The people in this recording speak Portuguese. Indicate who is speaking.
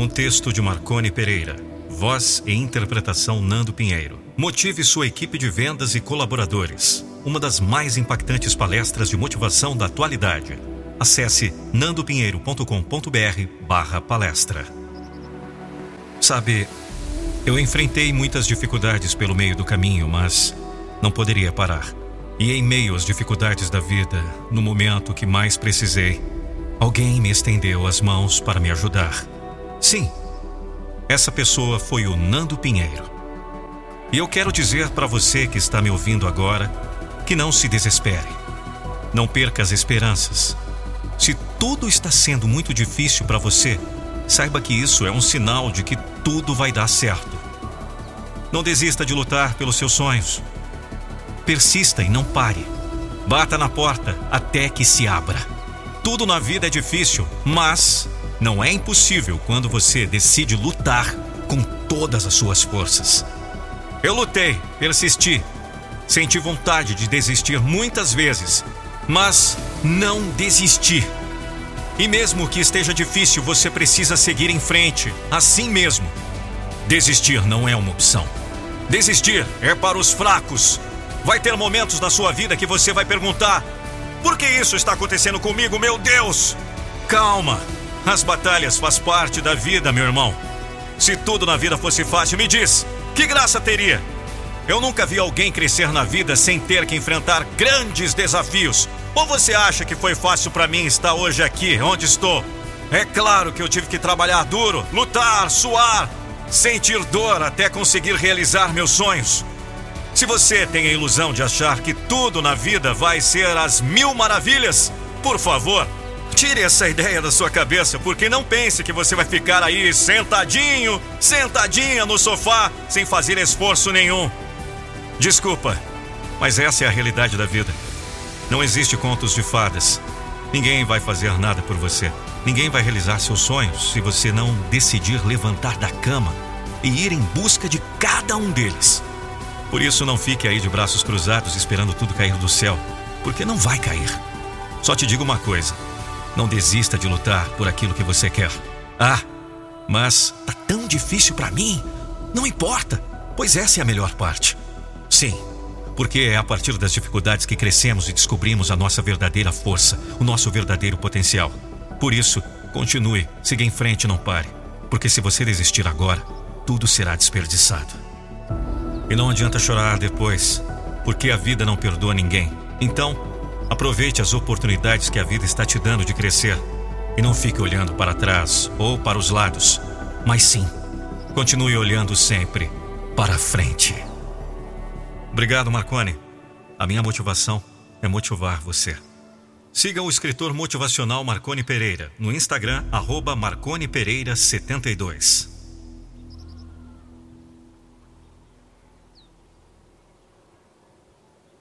Speaker 1: Um texto de Marcone Pereira. Voz e interpretação Nando Pinheiro. Motive sua equipe de vendas e colaboradores. Uma das mais impactantes palestras de motivação da atualidade. Acesse nandopinheiro.com.br barra palestra. Sabe, eu enfrentei muitas dificuldades pelo meio do caminho, mas não poderia parar. E em meio às dificuldades da vida, no momento que mais precisei, alguém me estendeu as mãos para me ajudar. Sim, essa pessoa foi o Nando Pinheiro. E eu quero dizer para você que está me ouvindo agora que não se desespere. Não perca as esperanças. Se tudo está sendo muito difícil para você, saiba que isso é um sinal de que tudo vai dar certo. Não desista de lutar pelos seus sonhos. Persista e não pare. Bata na porta até que se abra. Tudo na vida é difícil, mas não é impossível quando você decide lutar com todas as suas forças. Eu lutei, persisti, senti vontade de desistir muitas vezes, mas não desisti. E mesmo que esteja difícil, você precisa seguir em frente, assim mesmo. Desistir não é uma opção. Desistir é para os fracos. Vai ter momentos na sua vida que você vai perguntar: por que isso está acontecendo comigo, meu Deus? Calma, as batalhas faz parte da vida, meu irmão. Se tudo na vida fosse fácil, me diz, que graça teria? Eu nunca vi alguém crescer na vida sem ter que enfrentar grandes desafios. Ou você acha que foi fácil para mim estar hoje aqui, onde estou? É claro que eu tive que trabalhar duro, lutar, suar, sentir dor até conseguir realizar meus sonhos. Se você tem a ilusão de achar que tudo na vida vai ser as mil maravilhas, por favor, Tire essa ideia da sua cabeça, porque não pense que você vai ficar aí sentadinho, sentadinha no sofá, sem fazer esforço nenhum. Desculpa, mas essa é a realidade da vida. Não existe contos de fadas. Ninguém vai fazer nada por você. Ninguém vai realizar seus sonhos se você não decidir levantar da cama e ir em busca de cada um deles. Por isso, não fique aí de braços cruzados esperando tudo cair do céu, porque não vai cair. Só te digo uma coisa não desista de lutar por aquilo que você quer. Ah, mas tá tão difícil para mim. Não importa, pois essa é a melhor parte. Sim, porque é a partir das dificuldades que crescemos e descobrimos a nossa verdadeira força, o nosso verdadeiro potencial. Por isso, continue, siga em frente e não pare. Porque se você desistir agora, tudo será desperdiçado. E não adianta chorar depois, porque a vida não perdoa ninguém. Então, Aproveite as oportunidades que a vida está te dando de crescer e não fique olhando para trás ou para os lados, mas sim, continue olhando sempre para frente. Obrigado, Marconi. A minha motivação é motivar você. Siga o escritor motivacional Marconi Pereira no Instagram, arroba Marconi Pereira 72.